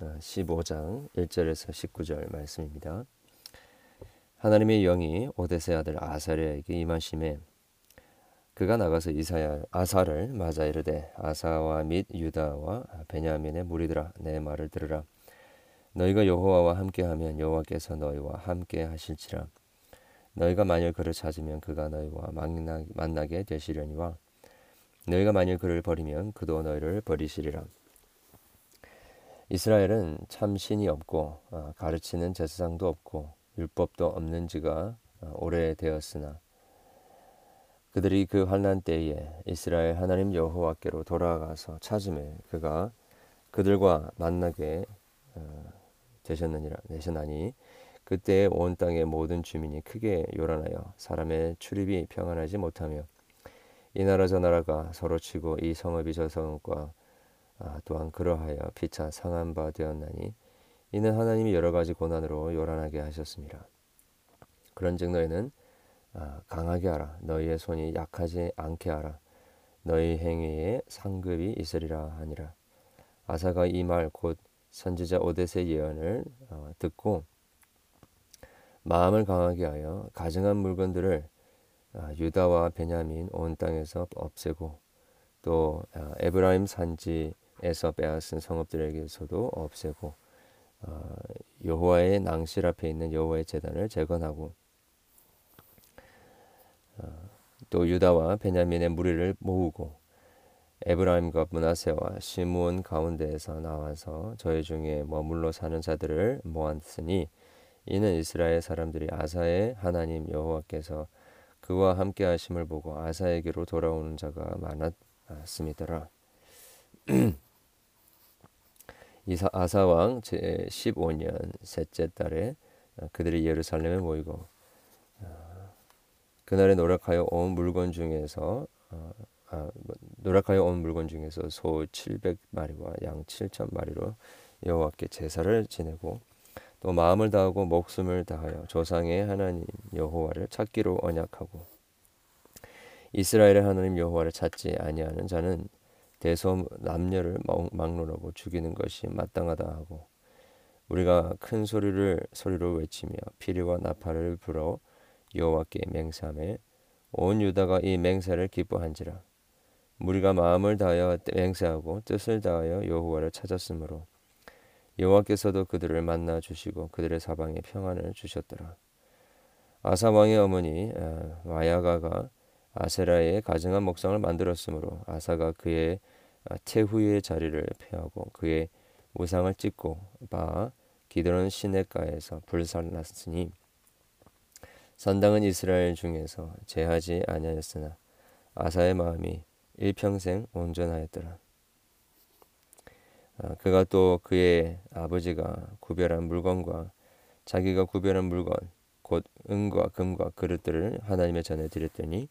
15장 1절에서 19절 말씀입니다. 하나님의 영이 오데세 아들 아사랴에게 임하심에 그가 나가서 이사야 아사를 맞아 이르되 아사와 및 유다와 베냐민의 무리들아 내 말을 들으라. 너희가 여호와와 함께하면 여호와께서 너희와 함께 하실지라. 너희가 만일 그를 찾으면 그가 너희와 만나게 되시려니와 너희가 만일 그를 버리면 그도 너희를 버리시리라 이스라엘은 참 신이 없고 어, 가르치는 제사장도 없고 율법도 없는 지가 어, 오래되었으나 그들이 그 환난 때에 이스라엘 하나님 여호와께로 돌아가서 찾음에 그가 그들과 만나게 어, 되셨느니라 되셨나니 그때 온 땅의 모든 주민이 크게 요란하여 사람의 출입이 평안하지 못하며 이 나라 저 나라가 서로 치고 이 성읍이 저 성읍과 아, 또한 그러하여 피차 상한 바 되었나니 이는 하나님이 여러 가지 고난으로 요란하게 하셨습니다. 그런즉 너희는 아, 강하게 하라. 너희의 손이 약하지 않게 하라. 너희 행위에 상급이 있으리라 하니라. 아사가 이 말 곧 선지자 오데세 예언을 어, 듣고 마음을 강하게 하여 가증한 물건들을 아, 유다와 베냐민 온 땅에서 없애고 또 에브라임 산지 에서 빼앗은 성읍들에게서도 없애고 어, 여호와의 낭실 앞에 있는 여호와의 제단을 재건하고 어, 또 유다와 베냐민의 무리를 모으고 에브라임과 문하세와 시므온 가운데에서 나와서 저희 중에 머물러 사는 자들을 모았으니 이는 이스라엘 사람들이 아사의 하나님 여호와께서 그와 함께 하심을 보고 아사에게로 돌아오는 자가 많았습니다. 이사 아사왕 제 15년 셋째 달에 어, 그들이 예루살렘에 모이고 어, 그날에 노력하여 온 물건 중에서 어, 아, 뭐, 노력하여 온 물건 중에서 소 700마리와 양 7천 마리로 여호와께 제사를 지내고 또 마음을 다하고 목숨을 다하여 조상의 하나님 여호와를 찾기로 언약하고 이스라엘의 하나님 여호와를 찾지 아니하는 자는 대소 남녀를 막론하고 죽이는 것이 마땅하다 하고 우리가 큰 소리를 소리로 외치며 피리와 나팔을 불어 여호와께 맹세하며 온 유다가 이 맹세를 기뻐한지라. 우리가 마음을 다하여 맹세하고 뜻을 다하여 여호와를 찾았으므로 여호와께서도 그들을 만나 주시고 그들의 사방에 평안을 주셨더라. 아사 왕의 어머니 와야가가 아세라의 가증한 목상을 만들었으므로 아사가 그의 태후의 자리를 폐하고 그의 우상을 찍고 바 기드론 시내가에서 불살났으니 산당은 이스라엘 중에서 제하지 아니하였으나 아사의 마음이 일평생 온전하였더라. 아, 그가 또 그의 아버지가 구별한 물건과 자기가 구별한 물건 곧 은과 금과 그릇들을 하나님의 전에 드렸더니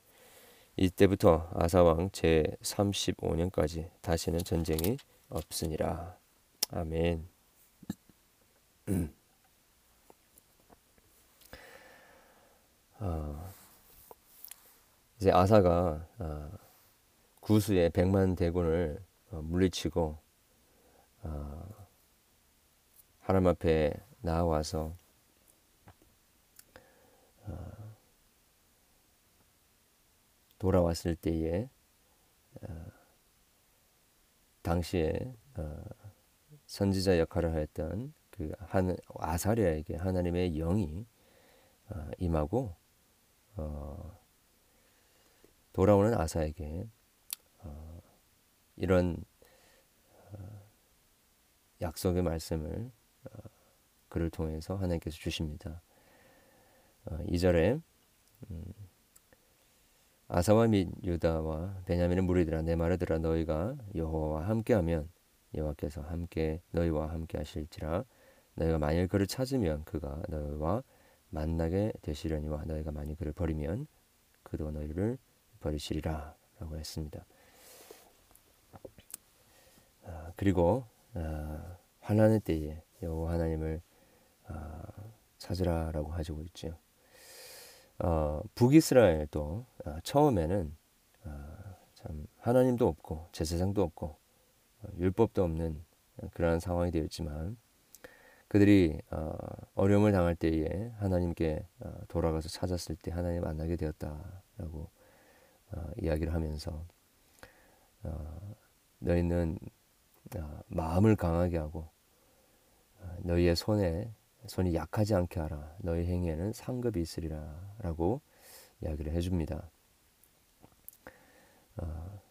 이때부터 아사왕 제 35년까지 다시는 전쟁이 없으니라. 아멘. 어, 이제 아사가 어, 구수의 백만 대군을 어, 물리치고 어, 하나님 앞에 나와서 돌아왔을 때에 어, 당시에 어, 선지자 역할을 하였던 그 한, 아사리아에게 하나님의 영이 어, 임하고 어, 돌아오는 아사에게 어, 이런 어, 약속의 말씀을 어, 그를 통해서 하나님께서 주십니다. 어, 2절에 음, 아사와 및 유다와 베냐민의 무리들아 내 말을 들어 너희가 여호와와 함께하면 여호와께서 함께 너희와 함께 하실지라 너희가 만일 그를 찾으면 그가 너희와 만나게 되시려니와 너희가 만일 그를 버리면 그도 너희를 버리시리라 라고 했습니다. 아, 그리고 아, 환란의 때에 여호와 하나님을 아, 찾으라라고 하시고 있죠. 어, 북이스라엘도 어, 처음에는 어, 참 하나님도 없고 제사장도 없고 어, 율법도 없는 그러한 상황이 되었지만 그들이 어, 어려움을 당할 때에 하나님께 어, 돌아가서 찾았을 때 하나님 만나게 되었다라고 어, 이야기를 하면서 어, 너희는 어, 마음을 강하게 하고 어, 너희의 손에 손이 약하지 않게 하라 너희 행위에는 상급이 있으리라 라고 이야기를 해줍니다. 어,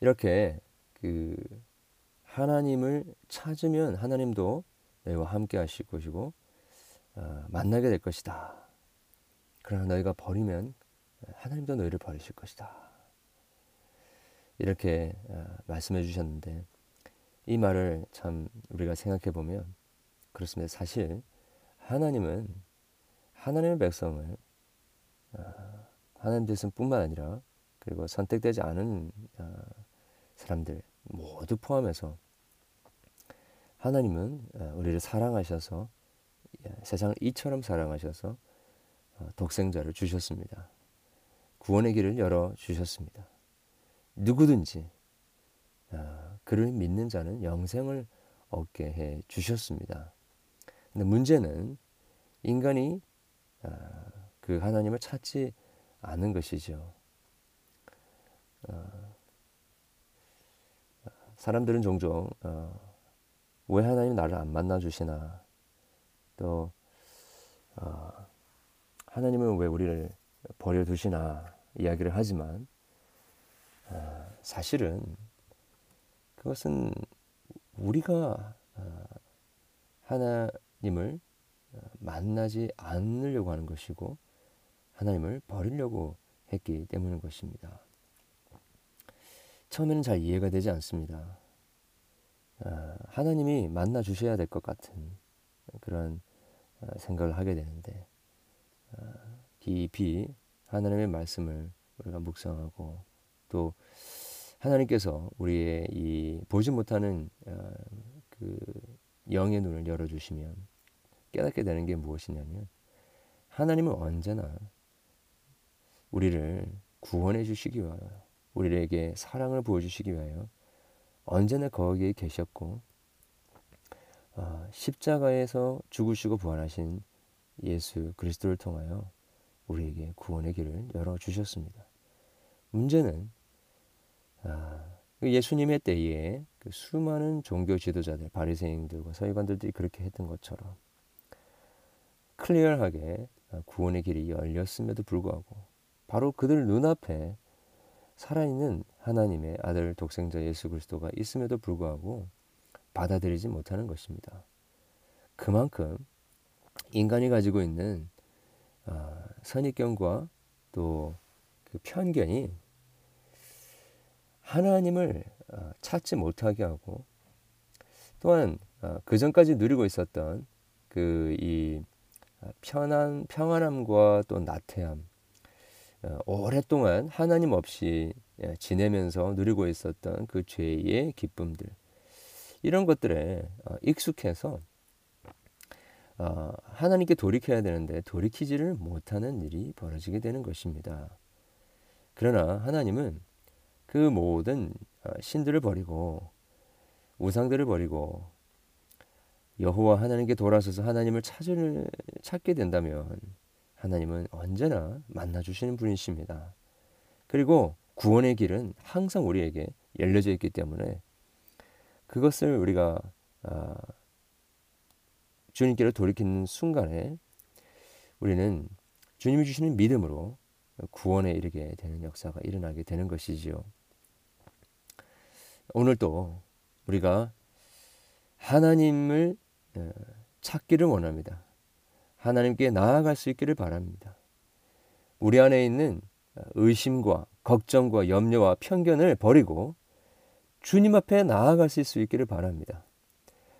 이렇게 그 하나님을 찾으면 하나님도 너희와 함께 하실 것이고 어, 만나게 될 것이다. 그러나 너희가 버리면 하나님도 너희를 버리실 것이다. 이렇게 어, 말씀해 주셨는데 이 말을 참 우리가 생각해 보면 그렇습니다. 사실 하나님은 하나님의 백성을 어, 하나님 대신뿐만 아니라 그리고 선택되지 않은 어, 사람들 모두 포함해서 하나님은 어, 우리를 사랑하셔서 예, 세상을 이처럼 사랑하셔서 어, 독생자를 주셨습니다. 구원의 길을 열어 주셨습니다. 누구든지 어, 그를 믿는 자는 영생을 얻게 해 주셨습니다. 근데 문제는 인간이 그 하나님을 찾지 않은 것이죠. 사람들은 종종 왜 하나님 나를 안 만나 주시나 또 어, 하나님은 왜 우리를 버려 두시나 이야기를 하지만 어, 사실은 그것은 우리가 어, 하나님을 어, 만나지 않으려고 하는 것이고 하나님을 버리려고 했기 때문인 것입니다. 처음에는 잘 이해가 되지 않습니다. 어, 하나님이 만나 주셔야 될 것 같은 그런 어, 생각을 하게 되는데 어, 깊이 하나님의 말씀을 우리가 묵상하고 또 하나님께서 우리의 이 보지 못하는 그 영의 눈을 열어주시면 깨닫게 되는 게 무엇이냐면 하나님은 언제나 우리를 구원해 주시기 위하여 우리에게 사랑을 보여주시기 위하여 언제나 거기에 계셨고 어, 십자가에서 죽으시고 부활하신 예수 그리스도를 통하여 우리에게 구원의 길을 열어 주셨습니다. 문제는 아, 그 예수님의 때에 그 수많은 종교 지도자들, 바리새인들과 서기관들이 그렇게 했던 것처럼 클리어하게 구원의 길이 열렸음에도 불구하고 바로 그들 눈앞에 살아있는 하나님의 아들 독생자 예수 그리스도가 있음에도 불구하고 받아들이지 못하는 것입니다. 그만큼 인간이 가지고 있는 어, 선입견과 또 그 편견이 하나님을 어, 찾지 못하게 하고 또한 어, 그 전까지 누리고 있었던 그 이 편안 평안함과 또 나태함 어, 오랫동안 하나님 없이 예, 지내면서 누리고 있었던 그 죄의 기쁨들 이런 것들에 어, 익숙해서 어, 하나님께 돌이켜야 되는데 돌이키지를 못하는 일이 벌어지게 되는 것입니다. 그러나 하나님은 그 모든 신들을 버리고 우상들을 버리고 여호와 하나님께 돌아서서 하나님을 찾을 찾게 된다면 하나님은 언제나 만나 주시는 분이십니다. 그리고 구원의 길은 항상 우리에게 열려져 있기 때문에 그것을 우리가 아, 주님께로 돌이키는 순간에 우리는 주님이 주시는 믿음으로 구원에 이르게 되는 역사가 일어나게 되는 것이지요. 오늘도 우리가 하나님을 어, 찾기를 원합니다. 하나님께 나아갈 수 있기를 바랍니다. 우리 안에 있는 의심과 걱정과 염려와 편견을 버리고 주님 앞에 나아갈 수 있기를 바랍니다.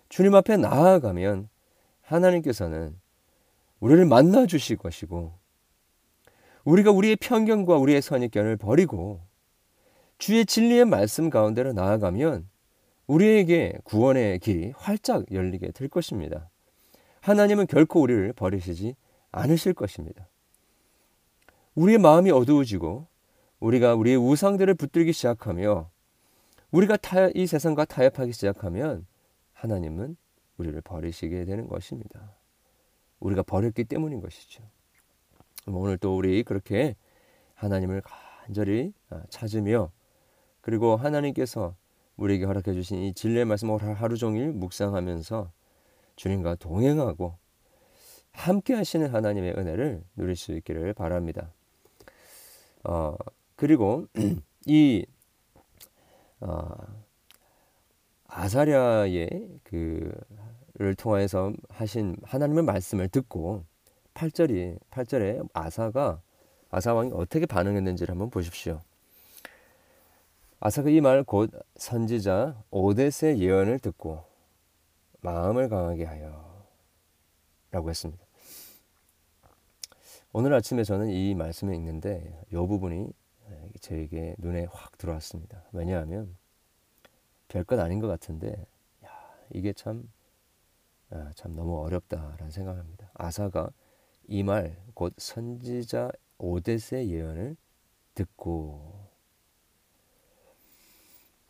주님 앞에 나아가면 하나님께서는 우리를 만나 주실 것이고 우리가 우리의 편견과 우리의 선입견을 버리고 주의 진리의 말씀 가운데로 나아가면 우리에게 구원의 길이 활짝 열리게 될 것입니다. 하나님은 결코 우리를 버리시지 않으실 것입니다. 우리의 마음이 어두워지고 우리가 우리의 우상들을 붙들기 시작하며 우리가 타, 이 세상과 타협하기 시작하면 하나님은 우리를 버리시게 되는 것입니다. 우리가 버렸기 때문인 것이죠. 오늘 또 우리 그렇게 하나님을 간절히 아, 찾으며 그리고 하나님께서 우리에게 허락해 주신 이 진리의 말씀을 하루 종일 묵상하면서 주님과 동행하고 함께 하시는 하나님의 은혜를 누릴 수 있기를 바랍니다. 어, 그리고 이 어, 아사랴의 그를 통하여서 하신 하나님의 말씀을 듣고 8절이 8절에 아사가 아사 왕이 어떻게 반응했는지를 한번 보십시오. 아사가 이 말 곧 선지자 오데스의 예언을 듣고 마음을 강하게 하여 라고 했습니다. 오늘 아침에 저는 이 말씀을 읽는데 이 부분이 저에게 눈에 확 들어왔습니다. 왜냐하면 별것 아닌 것 같은데 야, 이게 참, 아, 참 너무 어렵다라는 생각합니다. 아사가 이 말 곧 선지자 오데스의 예언을 듣고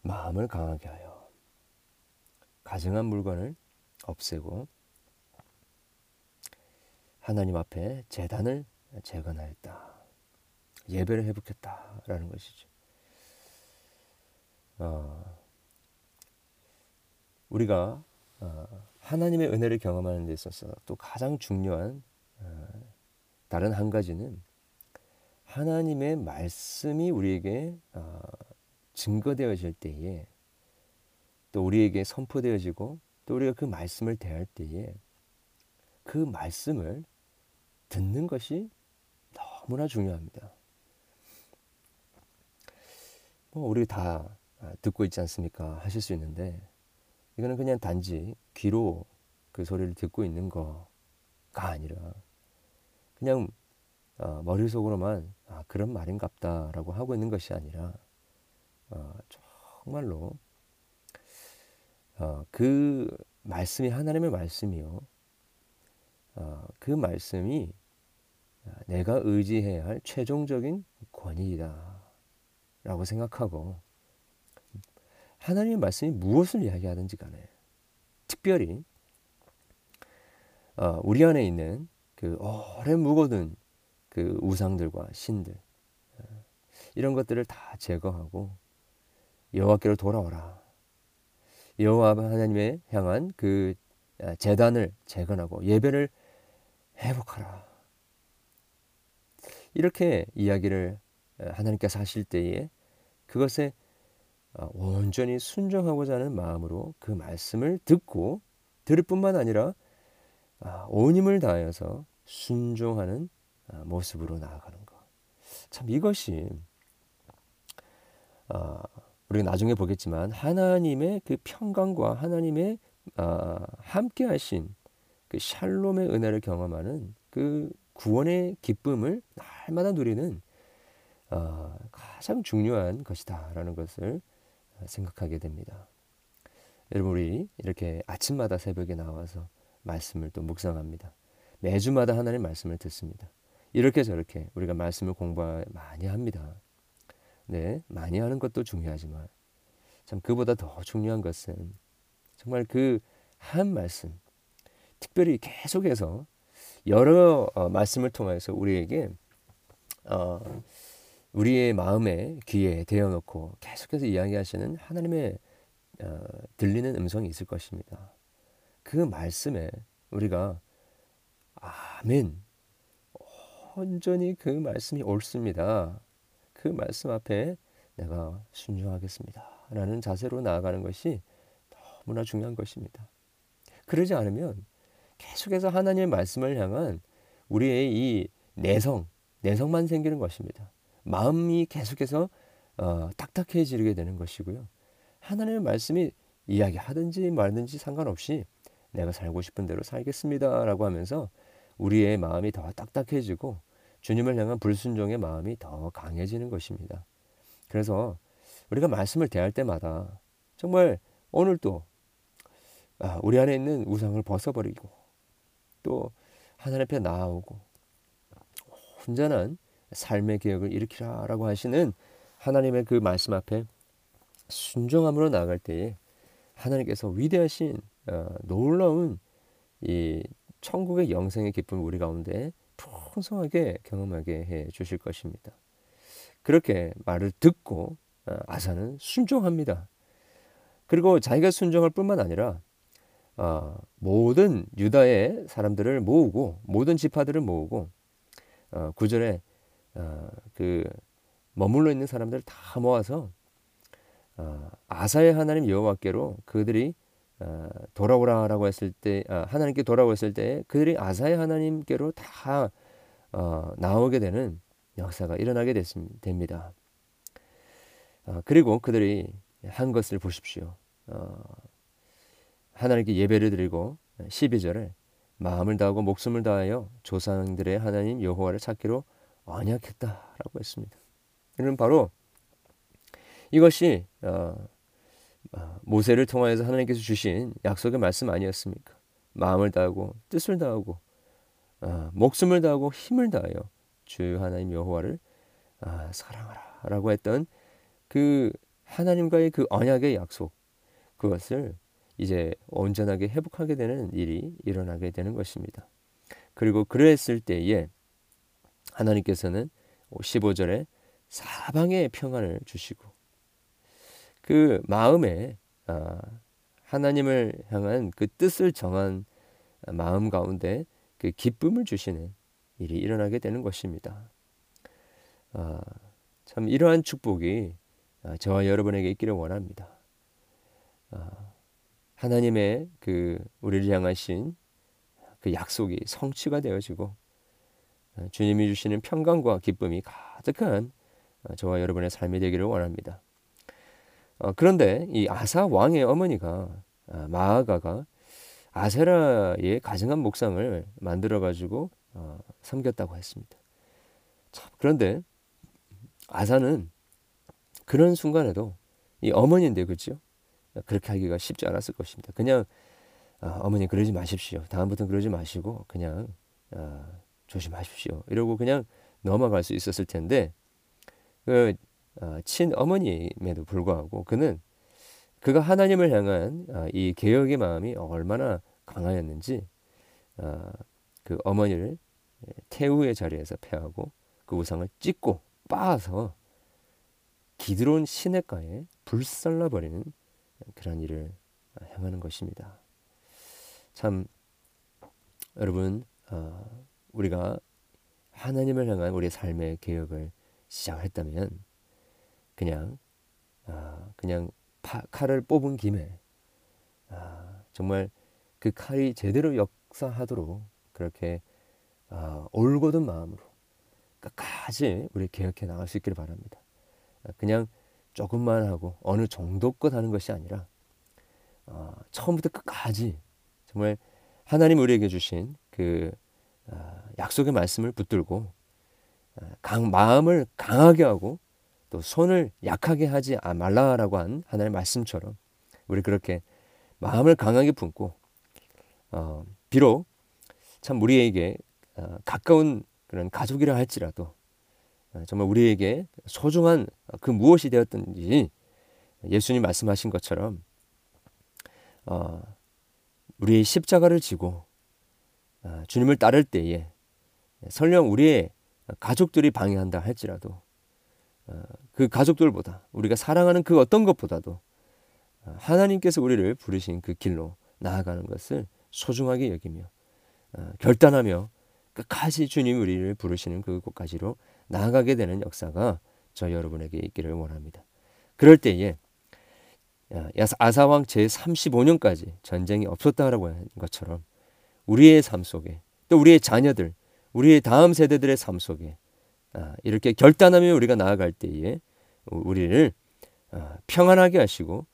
마음을 강하게 하여 가증한 물건을 없애고 하나님 앞에 재단을 재건하였다. 예배를 회복했다라는 것이죠. 어, 우리가 어, 하나님의 은혜를 경험하는 데 있어서 또 가장 중요한 어, 다른 한 가지는 하나님의 말씀이 우리에게 어, 증거되어질 때에 또 우리에게 선포되어지고 또 우리가 그 말씀을 대할 때에 그 말씀을 듣는 것이 너무나 중요합니다. 뭐 우리 다 듣고 있지 않습니까? 하실 수 있는데 이거는 그냥 단지 귀로 그 소리를 듣고 있는 거가 아니라 그냥 어, 머릿속으로만 아, 그런 말인갑다라고 하고 있는 것이 아니라 어, 정말로 어, 그 말씀이 하나님의 말씀이요. 어, 그 말씀이 내가 의지해야 할 최종적인 권위이다. 라고 생각하고 하나님의 말씀이 무엇을 이야기하든지 간에 특별히 어, 우리 안에 있는 그 오래 묵어둔 그 우상들과 신들 어, 이런 것들을 다 제거하고 여호와께로 돌아오라. 여호와 하나님의 향한 그 아, 재단을 재건하고 예배를 회복하라. 이렇게 이야기를 하나님께서 하실 때에 그것에 어, 온전히 순종하고자 하는 마음으로 그 말씀을 듣고 들을 뿐만 아니라 아, 온 힘을 다하여서 순종하는 아, 모습으로 나아가는 것. 참 이것이 아, 우리가 나중에 보겠지만 하나님의 그 평강과 하나님의 함께 하신 그 샬롬의 은혜를 경험하는 그 구원의 기쁨을 날마다 누리는 어, 가장 중요한 것이다라는 것을 생각하게 됩니다. 여러분 우리 이렇게 아침마다 새벽에 나와서 말씀을 또 묵상합니다. 매주마다 하나님 말씀을 듣습니다. 이렇게 저렇게 우리가 말씀을 공부 많이 합니다. 네, 많이 하는 것도 중요하지만 참 그보다 더 중요한 것은 정말 그 한 말씀, 특별히 계속해서 여러 어, 말씀을 통해서 우리에게 어, 우리의 마음에 귀에 대어놓고 계속해서 이야기하시는 하나님의 어, 들리는 음성이 있을 것입니다. 그 말씀에 우리가 아멘 온전히 그 말씀이 옳습니다. 그 말씀 앞에 내가 순종하겠습니다. 라는 자세로 나아가는 것이 너무나 중요한 것입니다. 그러지 않으면 계속해서 하나님의 말씀을 향한 우리의 이 내성, 내성만 생기는 것입니다. 마음이 계속해서 어, 딱딱해지게 되는 것이고요. 하나님의 말씀이 이야기하든지 말든지 상관없이 내가 살고 싶은 대로 살겠습니다라고 하면서 우리의 마음이 더 딱딱해지고 주님을 향한 불순종의 마음이 더 강해지는 것입니다. 그래서 우리가 말씀을 대할 때마다 정말 오늘도 아, 우리 안에 있는 우상을 벗어버리고 또 하나님 앞에 나아오고 온전한 삶의 개혁을 일으키라라고 하시는 하나님의 그 말씀 앞에 순종함으로 나아갈 때에 하나님께서 위대하신 놀라운 이 천국의 영생의 기쁨을 우리 가운데 풍성하게 경험하게 해 주실 것입니다. 그렇게 말을 듣고 아사는 순종합니다. 그리고 자기가 순종할 뿐만 아니라 어, 모든 유다의 사람들을 모으고 모든 지파들을 모으고 어, 구절에 어, 그 머물러 있는 사람들을 다 모아서 어, 아사의 하나님 여호와께로 그들이 어, 돌아오라라고 했을 때 아, 하나님께 돌아오었을 때 그들이 아사의 하나님께로 다 어, 나오게 되는 역사가 일어나게. 됩니다. 어, 그리고 그들이 한 것을 보십시오. 어, 하나님께 예배를 드리고 12절에 마음을 다하고 목숨을 다하여 조상들의 하나님 여호와를 찾기로 언약했다라고 했습니다. 이는 바로 이것이 어, 어, 모세를 통하여서 하나님께서 주신 약속의 말씀 아니었습니까? 마음을 다하고 뜻을 다하고 어, 목숨을 다하고 힘을 다하여 주 하나님 여호와를 아, 사랑하라라고 했던 그 하나님과의 그 언약의 약속 그것을 이제 온전하게 회복하게 되는 일이 일어나게 되는 것입니다. 그리고 그랬을 때에 하나님께서는 15절에 사방에 평안을 주시고 그 마음에 아, 하나님을 향한 그 뜻을 정한 마음 가운데 그 기쁨을 주시는 일이 일어나게 되는 것입니다. 아, 참 이러한 축복이 아, 저와 여러분에게 있기를 원합니다. 하나님의 그 우리를 향하신 그 약속이 성취가 되어지고 주님이 주시는 평강과 기쁨이 가득한 저와 여러분의 삶이 되기를 원합니다. 어, 그런데 이 아사 왕의 어머니가 아, 마아가가 아세라의 가증한 목상을 만들어 가지고 어, 섬겼다고 했습니다. 참, 그런데 아사는 그런 순간에도 이 어머니인데 그렇죠? 그렇게 하기가 쉽지 않았을 것입니다. 그냥 아, 어머니 그러지 마십시오. 다음부터는 그러지 마시고 그냥 아, 조심하십시오. 이러고 그냥 넘어갈 수 있었을 텐데 그 어, 친어머님에도 불구하고 그는 그가 하나님을 향한 어, 이 개혁의 마음이 얼마나 강하였는지 어, 그 어머니를 태우의 자리에서 패하고 그 우상을 찢고 빻아서 기드론 시냇가에 불살라 버리는 그런 일을 행하는 것입니다. 참 여러분 우리가 하나님을 향한 우리의 삶의 개혁을 시작했다면 그냥 아, 그냥 파, 칼을 뽑은 김에 아, 정말 그 칼이 제대로 역사하도록 그렇게 아, 올곧은 마음으로 끝까지 우리 개혁해 나갈 수 있기를 바랍니다. 아, 그냥 조금만 하고 어느 정도껏 하는 것이 아니라 어, 처음부터 끝까지 정말 하나님 우리에게 주신 그 어, 약속의 말씀을 붙들고 어, 강 마음을 강하게 하고 또 손을 약하게 하지 말라라고 한 하나님의 말씀처럼 우리 그렇게 마음을 강하게 품고 어, 비록 참 우리에게 어, 가까운 그런 가족이라 할지라도 어, 정말 우리에게 소중한 그 무엇이 되었든지 예수님 말씀하신 것처럼 어, 우리의 십자가를 지고 어, 주님을 따를 때에 설령 우리의 가족들이 방해한다 할지라도 어, 그 가족들보다 우리가 사랑하는 그 어떤 것보다도 어, 하나님께서 우리를 부르신 그 길로 나아가는 것을 소중하게 여기며 어, 결단하며 끝까지 주님 우리를 부르시는 그 곳까지로 나아가게 되는 역사가 저 여러분에게 있기를 원합니다. 그럴 때에 아사왕 제 35년까지 전쟁이 없었다라고 한 것처럼 우리의 삶 속에 또 우리의 자녀들, 우리의 다음 세대들의 삶 속에 아, 이렇게 결단하며 우리가 나아갈 때에 우리를 아, 평안하게 하시고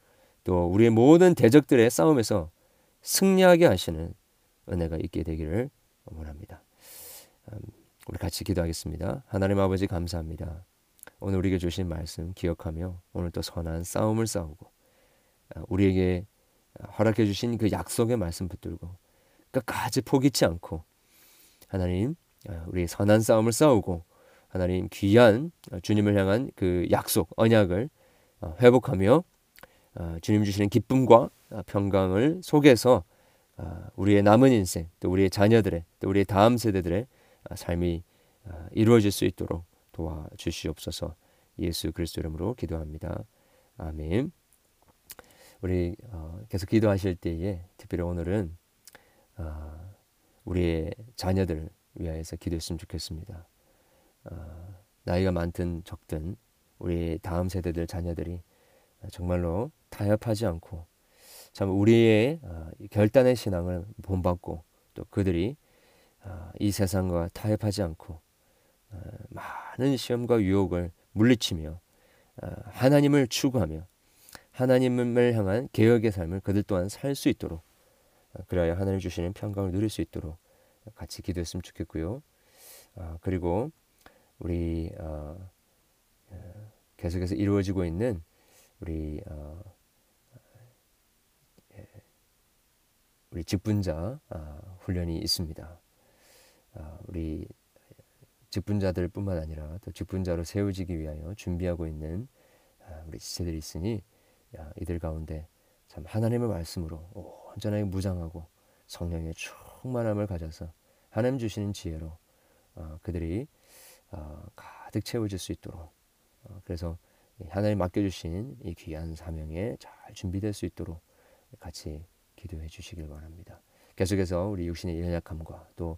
또 우리의 모든 대적들의 싸움에서 승리하게 하시는 은혜가 있게 되기를 원합니다. 음, 우리 같이 기도하겠습니다. 하나님 아버지 감사합니다. 오늘 우리에게 주신 말씀 기억하며 오늘 또 선한 싸움을 싸우고 아, 우리에게 허락해 주신 그 약속의 말씀 붙들고 끝까지 포기치 않고 하나님 우리 선한 싸움을 싸우고 하나님 귀한 주님을 향한 그 약속 언약을 어, 회복하며 어, 주님 주시는 기쁨과 아, 평강을 속에서 아, 우리의 남은 인생, 또 우리의 자녀들의, 또 우리의 다음 세대들의 아, 삶이 이루어질 수 있도록 도와주시옵소서. 예수 그리스도 이름으로 기도합니다. 아멘. 우리 어, 계속 기도하실 때에 특별히 오늘은 우리의 자녀들 위하여서 기도했으면 좋겠습니다. 나이가 많든 적든 우리 다음 세대들 자녀들이 정말로 타협하지 않고 참 우리의 아, 결단의 신앙을 본받고 또 그들이 아, 이 세상과 타협하지 않고 아, 많은 시험과 유혹을 물리치며 하나님을 추구하며 하나님을 향한 개혁의 삶을 그들 또한 살 수 있도록 그래야 하나님 주시는 평강을 누릴 수 있도록 같이 기도했으면 좋겠고요. 그리고 우리 계속해서 이루어지고 있는 우리 어, 예, 우리 직분자 어, 훈련이 있습니다. 어, 우리 직분자들뿐만 아니라 또 직분자로 세워지기 위하여 준비하고 있는 어, 우리 지체들이 있으니 야, 이들 가운데 참 하나님의 말씀으로 온전하게 무장하고 성령의 충만함을 가져서 하나님 주시는 지혜로 어, 그들이 어, 가득 채워질 수 있도록 어, 그래서 하나님 맡겨주신 이 귀한 사명에 잘 준비될 수 있도록 같이 기도해 주시길 바랍니다. 계속해서 우리 육신의 연약함과 또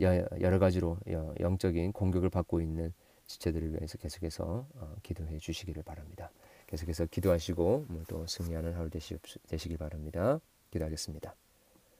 여러 가지로 영적인 공격을 받고 있는 지체들을 위해서 계속해서 어, 기도해 주시기를 바랍니다. 계속해서 기도하시고 또 승리하는 하루 되시길 바랍니다. 기도하겠습니다.